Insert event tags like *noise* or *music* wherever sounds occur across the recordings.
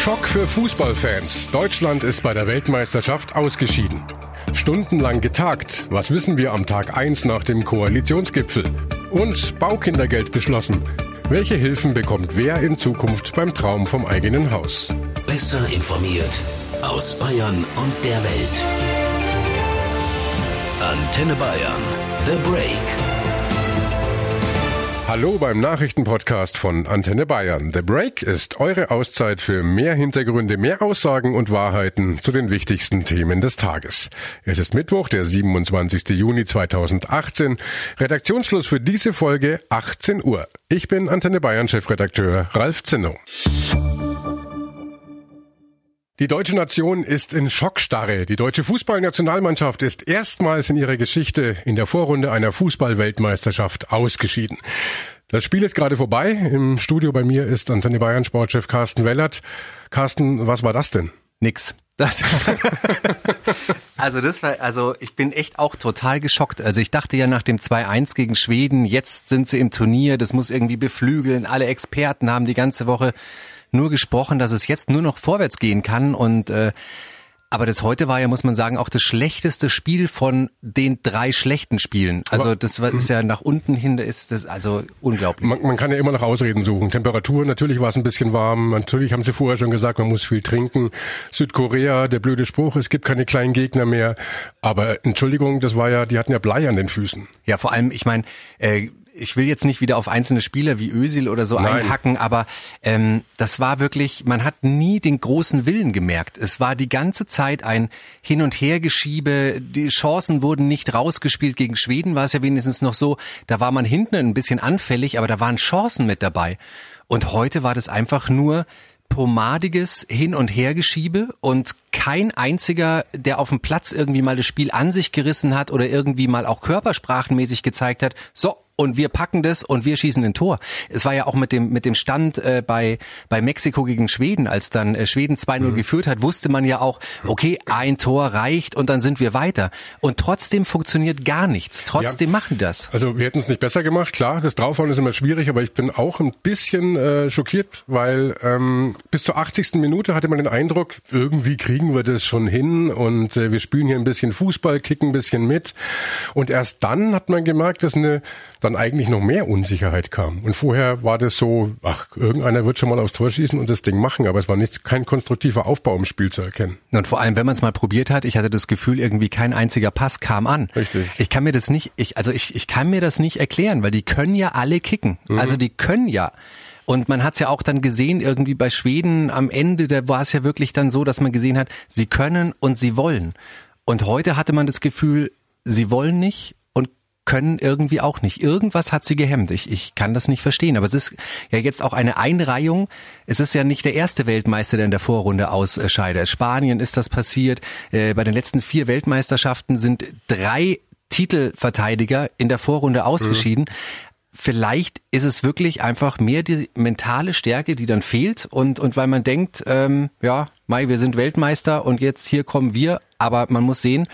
Schock für Fußballfans. Deutschland ist bei der Weltmeisterschaft ausgeschieden. Stundenlang getagt. Was wissen wir am Tag 1 nach dem Koalitionsgipfel? Und Baukindergeld beschlossen. Welche Hilfen bekommt wer in Zukunft beim Traum vom eigenen Haus? Besser informiert aus Bayern und der Welt. Antenne Bayern. The Break. Hallo beim Nachrichtenpodcast von Antenne Bayern. The Break ist eure Auszeit für mehr Hintergründe, mehr Aussagen und Wahrheiten zu den wichtigsten Themen des Tages. Es ist Mittwoch, der 27. Juni 2018. Redaktionsschluss für diese Folge 18 Uhr. Ich bin Antenne Bayern Chefredakteur Ralf Zinno. Die deutsche Nation ist in Schockstarre. Die deutsche Fußballnationalmannschaft ist erstmals in ihrer Geschichte in der Vorrunde einer Fußballweltmeisterschaft ausgeschieden. Das Spiel ist gerade vorbei. Im Studio bei mir ist Antenne Bayern Sportchef Carsten Wellert. Carsten, was war das denn? Nix. Das *laughs* also das war, also ich bin echt auch total geschockt. Also ich dachte ja nach dem 2-1 gegen Schweden, jetzt sind sie im Turnier, das muss irgendwie beflügeln. Alle Experten haben die ganze Woche nur gesprochen, dass es jetzt nur noch vorwärts gehen kann und äh, aber das heute war ja, muss man sagen, auch das schlechteste Spiel von den drei schlechten Spielen. Also das ist ja nach unten hin, ist das also unglaublich. Man, man kann ja immer nach Ausreden suchen. Temperatur, natürlich war es ein bisschen warm. Natürlich haben sie vorher schon gesagt, man muss viel trinken. Südkorea, der blöde Spruch, es gibt keine kleinen Gegner mehr. Aber Entschuldigung, das war ja, die hatten ja Blei an den Füßen. Ja, vor allem, ich meine, äh, ich will jetzt nicht wieder auf einzelne Spieler wie Özil oder so Nein. einhacken, aber ähm, das war wirklich, man hat nie den großen Willen gemerkt. Es war die ganze Zeit ein Hin- und Hergeschiebe, die Chancen wurden nicht rausgespielt. Gegen Schweden war es ja wenigstens noch so, da war man hinten ein bisschen anfällig, aber da waren Chancen mit dabei. Und heute war das einfach nur pomadiges Hin- und Hergeschiebe und kein einziger, der auf dem Platz irgendwie mal das Spiel an sich gerissen hat oder irgendwie mal auch körpersprachenmäßig gezeigt hat, so, und wir packen das und wir schießen ein Tor. Es war ja auch mit dem mit dem Stand äh, bei bei Mexiko gegen Schweden, als dann äh, Schweden 2-0 mhm. geführt hat, wusste man ja auch, okay, ein Tor reicht und dann sind wir weiter. Und trotzdem funktioniert gar nichts. Trotzdem ja. machen das. Also wir hätten es nicht besser gemacht, klar, das Draufhauen ist immer schwierig, aber ich bin auch ein bisschen äh, schockiert, weil ähm, bis zur 80. Minute hatte man den Eindruck, irgendwie kriegen wir das schon hin und äh, wir spielen hier ein bisschen Fußball, kicken ein bisschen mit. Und erst dann hat man gemerkt, dass eine dann eigentlich noch mehr Unsicherheit kam. Und vorher war das so, ach, irgendeiner wird schon mal aufs Tor schießen und das Ding machen, aber es war nichts, kein konstruktiver Aufbau im Spiel zu erkennen. Und vor allem, wenn man es mal probiert hat, ich hatte das Gefühl, irgendwie kein einziger Pass kam an. Richtig. Ich kann mir das nicht, ich, also ich, ich kann mir das nicht erklären, weil die können ja alle kicken. Mhm. Also die können ja. Und man hat es ja auch dann gesehen, irgendwie bei Schweden am Ende, da war es ja wirklich dann so, dass man gesehen hat, sie können und sie wollen. Und heute hatte man das Gefühl, sie wollen nicht können irgendwie auch nicht. Irgendwas hat sie gehemmt. Ich, ich kann das nicht verstehen. Aber es ist ja jetzt auch eine Einreihung. Es ist ja nicht der erste Weltmeister, der in der Vorrunde ausscheidet. Spanien ist das passiert. Äh, bei den letzten vier Weltmeisterschaften sind drei Titelverteidiger in der Vorrunde ausgeschieden. Mhm. Vielleicht ist es wirklich einfach mehr die mentale Stärke, die dann fehlt und, und weil man denkt, ähm, ja, Mai, wir sind Weltmeister und jetzt hier kommen wir, aber man muss sehen,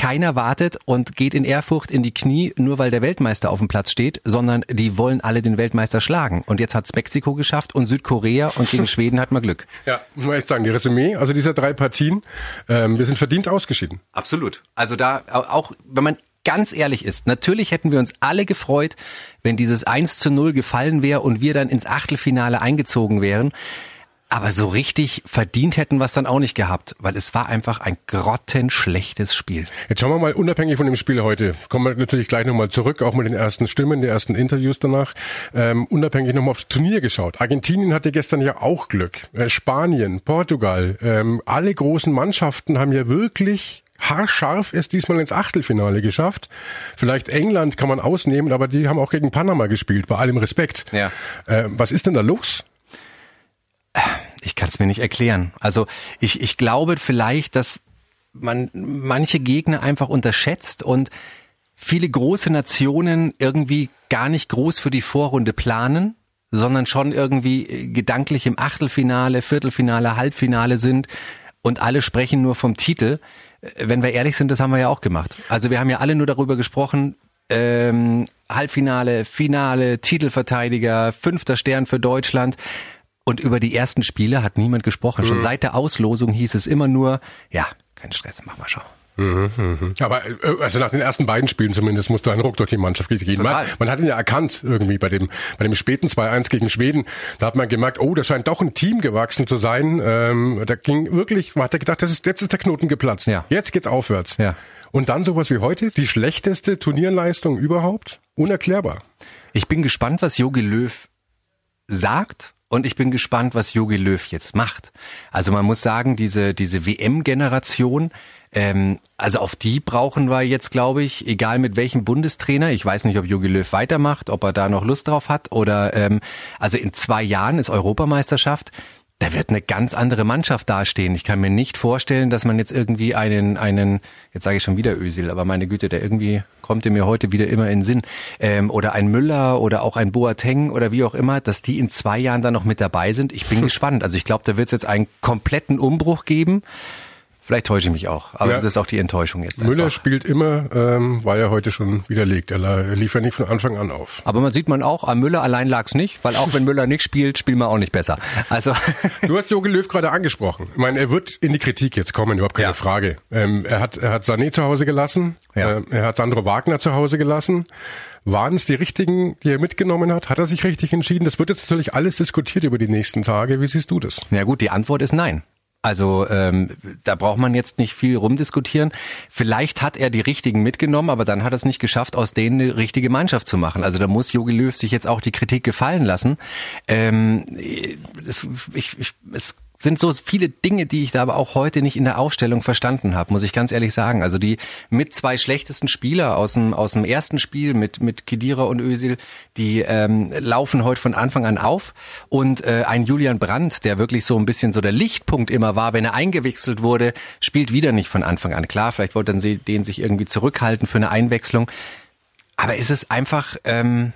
keiner wartet und geht in Ehrfurcht in die Knie, nur weil der Weltmeister auf dem Platz steht, sondern die wollen alle den Weltmeister schlagen. Und jetzt hat's Mexiko geschafft und Südkorea und gegen *laughs* Schweden hat man Glück. Ja, muss man echt sagen, die Resümee, also dieser drei Partien, ähm, wir sind verdient ausgeschieden. Absolut. Also da auch, wenn man ganz ehrlich ist, natürlich hätten wir uns alle gefreut, wenn dieses 1 zu 0 gefallen wäre und wir dann ins Achtelfinale eingezogen wären. Aber so richtig verdient hätten wir es dann auch nicht gehabt, weil es war einfach ein grottenschlechtes Spiel. Jetzt schauen wir mal unabhängig von dem Spiel heute. Kommen wir natürlich gleich nochmal zurück, auch mit den ersten Stimmen, den ersten Interviews danach. Ähm, unabhängig nochmal aufs Turnier geschaut. Argentinien hatte gestern ja auch Glück. Äh, Spanien, Portugal, ähm, alle großen Mannschaften haben ja wirklich haarscharf es diesmal ins Achtelfinale geschafft. Vielleicht England kann man ausnehmen, aber die haben auch gegen Panama gespielt, bei allem Respekt. Ja. Äh, was ist denn da los? Ich kann es mir nicht erklären. Also ich, ich glaube vielleicht, dass man manche Gegner einfach unterschätzt und viele große Nationen irgendwie gar nicht groß für die Vorrunde planen, sondern schon irgendwie gedanklich im Achtelfinale, Viertelfinale, Halbfinale sind und alle sprechen nur vom Titel. Wenn wir ehrlich sind, das haben wir ja auch gemacht. Also wir haben ja alle nur darüber gesprochen, ähm, Halbfinale, Finale, Titelverteidiger, fünfter Stern für Deutschland. Und über die ersten Spiele hat niemand gesprochen. Schon seit der Auslosung hieß es immer nur, ja, kein Stress, mach mal schon. Aber äh, also nach den ersten beiden Spielen zumindest musste ein Ruck durch die Mannschaft gehen. Man, man hat ihn ja erkannt irgendwie bei dem bei dem späten 2-1 gegen Schweden. Da hat man gemerkt, oh, da scheint doch ein Team gewachsen zu sein. Ähm, da ging wirklich, man hat gedacht, das ist jetzt ist der Knoten geplatzt. Ja. Jetzt geht's aufwärts. Ja. Und dann sowas wie heute, die schlechteste Turnierleistung überhaupt, unerklärbar. Ich bin gespannt, was Jogi Löw sagt und ich bin gespannt, was Jogi Löw jetzt macht. Also man muss sagen, diese, diese WM-Generation, ähm, also auf die brauchen wir jetzt, glaube ich, egal mit welchem Bundestrainer. Ich weiß nicht, ob Jogi Löw weitermacht, ob er da noch Lust drauf hat oder ähm, also in zwei Jahren ist Europameisterschaft. Da wird eine ganz andere Mannschaft dastehen. Ich kann mir nicht vorstellen, dass man jetzt irgendwie einen, einen, jetzt sage ich schon wieder Ösil, aber meine Güte, der irgendwie kommt mir heute wieder immer in den Sinn, ähm, oder ein Müller oder auch ein Boateng oder wie auch immer, dass die in zwei Jahren dann noch mit dabei sind. Ich bin *laughs* gespannt. Also ich glaube, da wird es jetzt einen kompletten Umbruch geben. Vielleicht täusche ich mich auch, aber Ja. das ist auch die Enttäuschung jetzt. Müller einfach. spielt immer, ähm, war ja heute schon widerlegt. Er lief ja nicht von Anfang an auf. Aber man sieht man auch, am Müller allein lag's nicht, weil auch wenn Müller nicht spielt, spielen wir auch nicht besser. Also *laughs* Du hast Jogi Löw gerade angesprochen. Ich meine, er wird in die Kritik jetzt kommen, überhaupt keine Ja. Frage. Ähm, er hat er hat Sané zu Hause gelassen, Ja. ähm, er hat Sandro Wagner zu Hause gelassen. Waren es die richtigen, die er mitgenommen hat? Hat er sich richtig entschieden? Das wird jetzt natürlich alles diskutiert über die nächsten Tage. Wie siehst du das? Ja gut, die Antwort ist nein. Also ähm, da braucht man jetzt nicht viel rumdiskutieren. Vielleicht hat er die richtigen mitgenommen, aber dann hat er es nicht geschafft, aus denen eine richtige Mannschaft zu machen. Also da muss Jogi Löw sich jetzt auch die Kritik gefallen lassen. Ähm, es, ich, ich, es sind so viele Dinge, die ich da aber auch heute nicht in der Aufstellung verstanden habe, muss ich ganz ehrlich sagen. Also die mit zwei schlechtesten Spieler aus dem, aus dem ersten Spiel mit, mit Kedira und Özil, die ähm, laufen heute von Anfang an auf. Und äh, ein Julian Brandt, der wirklich so ein bisschen so der Lichtpunkt immer war, wenn er eingewechselt wurde, spielt wieder nicht von Anfang an. Klar, vielleicht wollten sie den sich irgendwie zurückhalten für eine Einwechslung. Aber ist es einfach, ähm,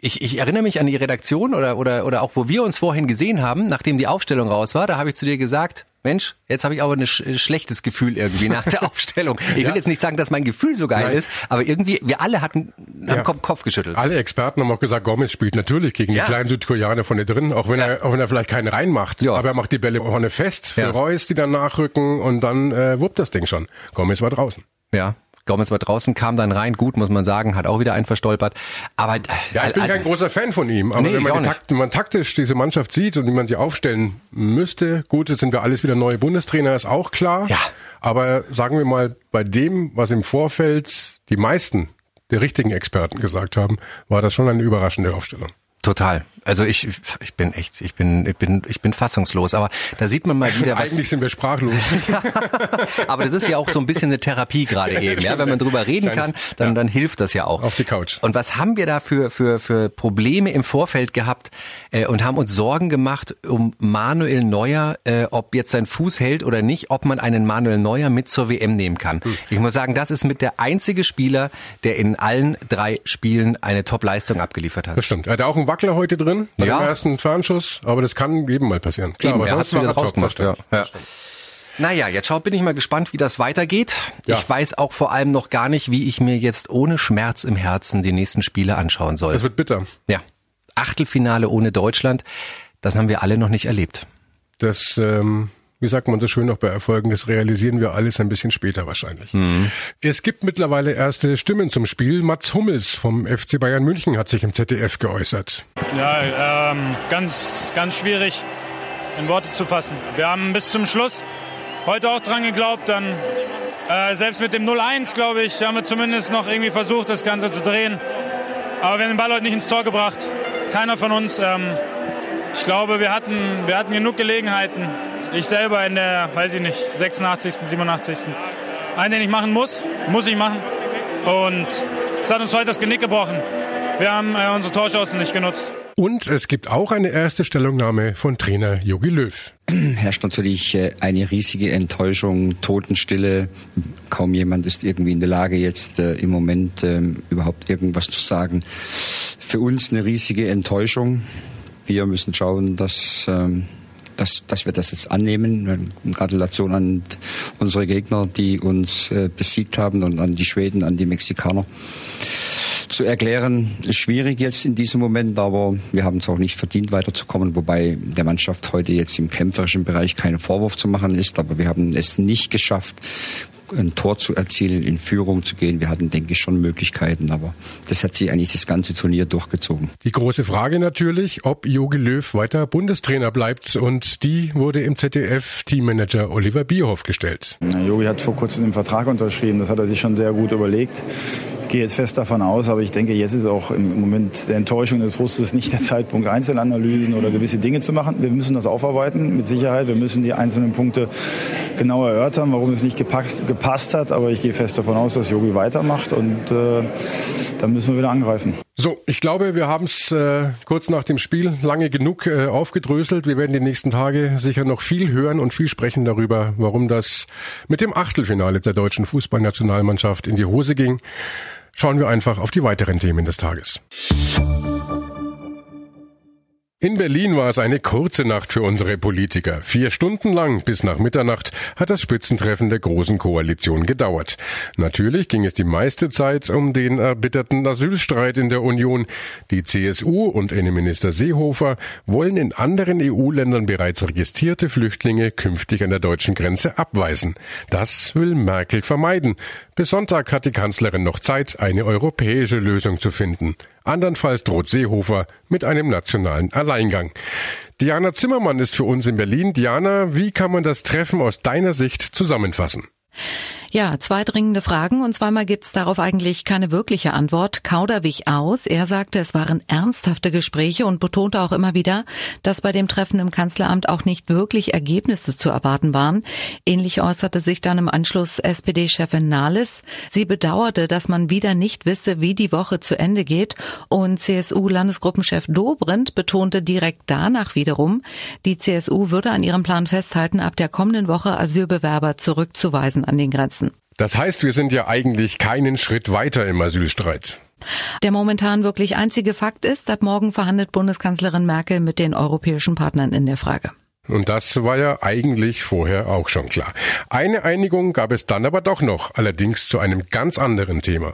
ich, ich erinnere mich an die Redaktion oder, oder, oder auch wo wir uns vorhin gesehen haben, nachdem die Aufstellung raus war, da habe ich zu dir gesagt, Mensch, jetzt habe ich aber ein sch schlechtes Gefühl irgendwie nach der *laughs* Aufstellung. Ich will Ja. jetzt nicht sagen, dass mein Gefühl so geil Nein. ist, aber irgendwie, wir alle hatten haben Ja. Kopf, Kopf geschüttelt. Alle Experten haben auch gesagt, Gomez spielt natürlich gegen Ja. die kleinen Südkoreaner von der drin, auch wenn er auch wenn er vielleicht keinen reinmacht. Ja. Aber er macht die Bälle vorne fest für. Reus, die dann nachrücken und dann äh, wuppt das Ding schon. Gomez war draußen. Ja. Gomez war draußen, kam dann rein, gut, muss man sagen, hat auch wieder einen verstolpert. Aber äh, Ja, ich bin kein großer Fan von ihm, aber Nee, wenn, man. Takt, wenn man taktisch diese Mannschaft sieht und wie man sie aufstellen müsste, gut, jetzt sind wir alles wieder neue Bundestrainer, ist auch klar. Ja. Aber sagen wir mal, bei dem, was im Vorfeld die meisten der richtigen Experten gesagt haben, war das schon eine überraschende Aufstellung. Total. Also ich, ich bin echt, ich bin, ich bin, ich bin fassungslos. Aber da sieht man mal wieder, *laughs* was, Eigentlich sind wir sprachlos. *laughs* Aber das ist ja auch so ein bisschen eine Therapie gerade eben, ja. Wenn man drüber reden kann, dann, dann hilft das ja auch. Auf die Couch. Und was haben wir da für, für, für Probleme im Vorfeld gehabt äh, und haben uns Sorgen gemacht um Manuel Neuer, äh, ob jetzt sein Fuß hält oder nicht, ob man einen Manuel Neuer mit zur WM nehmen kann. Hm. Ich muss sagen, das ist mit der einzige Spieler, der in allen drei Spielen eine Top-Leistung abgeliefert hat. Das stimmt. Er hatte auch einen Wackler heute drin, bei Ja. dem ersten Fernschuss, aber das kann jedem mal passieren. Klar, Eben, aber er hat's wieder er rausgemacht. Ja, ja. Naja, jetzt schau, bin ich mal gespannt, wie das weitergeht. Ja. Ich weiß auch vor allem noch gar nicht, wie ich mir jetzt ohne Schmerz im Herzen die nächsten Spiele anschauen soll. Das wird bitter. Ja. Achtelfinale ohne Deutschland, das haben wir alle noch nicht erlebt. Das, ähm, wie sagt man so schön noch bei Erfolgen, das realisieren wir alles ein bisschen später wahrscheinlich. Es gibt mittlerweile erste Stimmen zum Spiel. Mats Hummels vom FC Bayern München hat sich im ZDF geäußert. Ja, ähm, ganz, ganz schwierig in Worte zu fassen. Wir haben bis zum Schluss heute auch dran geglaubt. Dann äh, selbst mit dem 0-1, glaube ich, haben wir zumindest noch irgendwie versucht, das Ganze zu drehen. Aber wir haben den Ball heute nicht ins Tor gebracht. Keiner von uns. Ähm, ich glaube, wir hatten, wir hatten genug Gelegenheiten. Ich selber in der, weiß ich nicht, 86., 87. Einen, den ich machen muss, muss ich machen. Und es hat uns heute das Genick gebrochen. Wir haben äh, unsere Torchancen nicht genutzt. Und es gibt auch eine erste Stellungnahme von Trainer Jogi Löw. *clears throat* herrscht natürlich äh, eine riesige Enttäuschung, Totenstille. Kaum jemand ist irgendwie in der Lage, jetzt äh, im Moment ähm, überhaupt irgendwas zu sagen. Für uns eine riesige Enttäuschung. Wir müssen schauen, dass, ähm, dass, dass wir das jetzt annehmen. Gratulation an unsere Gegner, die uns äh, besiegt haben und an die Schweden, an die Mexikaner. zu erklären, ist schwierig jetzt in diesem Moment, aber wir haben es auch nicht verdient, weiterzukommen, wobei der Mannschaft heute jetzt im kämpferischen Bereich keinen Vorwurf zu machen ist, aber wir haben es nicht geschafft, ein Tor zu erzielen, in Führung zu gehen. Wir hatten, denke ich, schon Möglichkeiten, aber das hat sich eigentlich das ganze Turnier durchgezogen. Die große Frage natürlich, ob Jogi Löw weiter Bundestrainer bleibt und die wurde im ZDF Teammanager Oliver Bierhoff gestellt. Jogi hat vor kurzem den Vertrag unterschrieben, das hat er sich schon sehr gut überlegt. Gehe jetzt fest davon aus, aber ich denke, jetzt ist auch im Moment der Enttäuschung des Frustes nicht der Zeitpunkt, Einzelanalysen oder gewisse Dinge zu machen. Wir müssen das aufarbeiten, mit Sicherheit. Wir müssen die einzelnen Punkte genau erörtern, warum es nicht gepasst, gepasst hat. Aber ich gehe fest davon aus, dass Yogi weitermacht und äh, dann müssen wir wieder angreifen. So, ich glaube, wir haben es äh, kurz nach dem Spiel lange genug äh, aufgedröselt. Wir werden die nächsten Tage sicher noch viel hören und viel sprechen darüber, warum das mit dem Achtelfinale der deutschen Fußballnationalmannschaft in die Hose ging. Schauen wir einfach auf die weiteren Themen des Tages. In Berlin war es eine kurze Nacht für unsere Politiker. Vier Stunden lang bis nach Mitternacht hat das Spitzentreffen der Großen Koalition gedauert. Natürlich ging es die meiste Zeit um den erbitterten Asylstreit in der Union. Die CSU und Innenminister Seehofer wollen in anderen EU-Ländern bereits registrierte Flüchtlinge künftig an der deutschen Grenze abweisen. Das will Merkel vermeiden. Bis Sonntag hat die Kanzlerin noch Zeit, eine europäische Lösung zu finden. Andernfalls droht Seehofer mit einem nationalen Alleingang. Diana Zimmermann ist für uns in Berlin. Diana, wie kann man das Treffen aus deiner Sicht zusammenfassen? Ja, zwei dringende Fragen und zweimal gibt's darauf eigentlich keine wirkliche Antwort. Kauder wich aus. Er sagte, es waren ernsthafte Gespräche und betonte auch immer wieder, dass bei dem Treffen im Kanzleramt auch nicht wirklich Ergebnisse zu erwarten waren. Ähnlich äußerte sich dann im Anschluss SPD-Chefin Nahles. Sie bedauerte, dass man wieder nicht wisse, wie die Woche zu Ende geht und CSU-Landesgruppenchef Dobrindt betonte direkt danach wiederum, die CSU würde an ihrem Plan festhalten, ab der kommenden Woche Asylbewerber zurückzuweisen an den Grenzen. Das heißt, wir sind ja eigentlich keinen Schritt weiter im Asylstreit. Der momentan wirklich einzige Fakt ist, ab morgen verhandelt Bundeskanzlerin Merkel mit den europäischen Partnern in der Frage. Und das war ja eigentlich vorher auch schon klar. Eine Einigung gab es dann aber doch noch, allerdings zu einem ganz anderen Thema.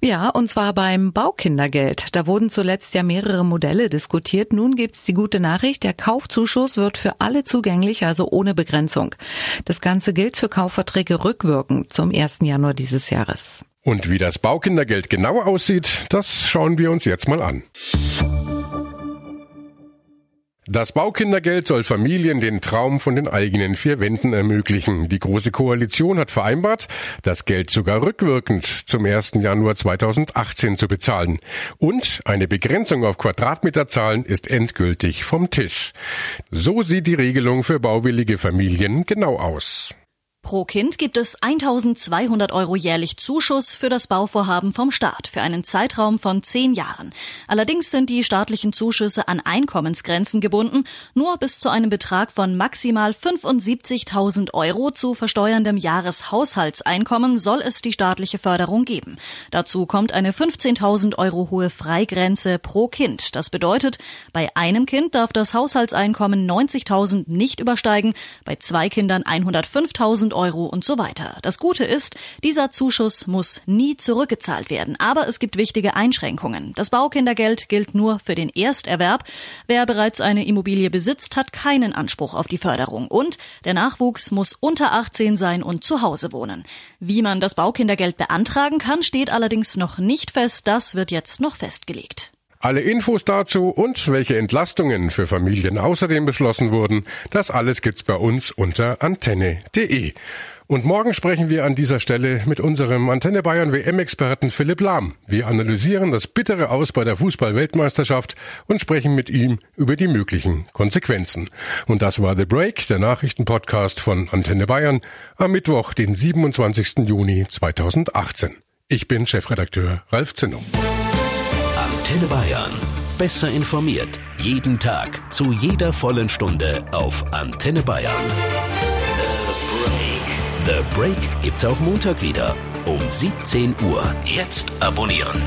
Ja, und zwar beim Baukindergeld. Da wurden zuletzt ja mehrere Modelle diskutiert. Nun gibt's die gute Nachricht, der Kaufzuschuss wird für alle zugänglich, also ohne Begrenzung. Das Ganze gilt für Kaufverträge rückwirkend zum 1. Januar dieses Jahres. Und wie das Baukindergeld genau aussieht, das schauen wir uns jetzt mal an. Das Baukindergeld soll Familien den Traum von den eigenen vier Wänden ermöglichen. Die Große Koalition hat vereinbart, das Geld sogar rückwirkend zum 1. Januar 2018 zu bezahlen. Und eine Begrenzung auf Quadratmeterzahlen ist endgültig vom Tisch. So sieht die Regelung für bauwillige Familien genau aus. Pro Kind gibt es 1200 Euro jährlich Zuschuss für das Bauvorhaben vom Staat für einen Zeitraum von zehn Jahren. Allerdings sind die staatlichen Zuschüsse an Einkommensgrenzen gebunden. Nur bis zu einem Betrag von maximal 75.000 Euro zu versteuerndem Jahreshaushaltseinkommen soll es die staatliche Förderung geben. Dazu kommt eine 15.000 Euro hohe Freigrenze pro Kind. Das bedeutet, bei einem Kind darf das Haushaltseinkommen 90.000 nicht übersteigen, bei zwei Kindern 105.000 Euro und so weiter. Das Gute ist, dieser Zuschuss muss nie zurückgezahlt werden. Aber es gibt wichtige Einschränkungen. Das Baukindergeld gilt nur für den Ersterwerb. Wer bereits eine Immobilie besitzt, hat keinen Anspruch auf die Förderung. Und der Nachwuchs muss unter 18 sein und zu Hause wohnen. Wie man das Baukindergeld beantragen kann, steht allerdings noch nicht fest. Das wird jetzt noch festgelegt. Alle Infos dazu und welche Entlastungen für Familien außerdem beschlossen wurden, das alles gibt's bei uns unter antenne.de. Und morgen sprechen wir an dieser Stelle mit unserem Antenne Bayern WM-Experten Philipp Lahm. Wir analysieren das bittere Aus bei der Fußball-Weltmeisterschaft und sprechen mit ihm über die möglichen Konsequenzen. Und das war The Break, der Nachrichtenpodcast von Antenne Bayern am Mittwoch, den 27. Juni 2018. Ich bin Chefredakteur Ralf Zinno. Antenne Bayern. Besser informiert. Jeden Tag. Zu jeder vollen Stunde auf Antenne Bayern. The Break. The Break gibt's auch Montag wieder. Um 17 Uhr. Jetzt abonnieren.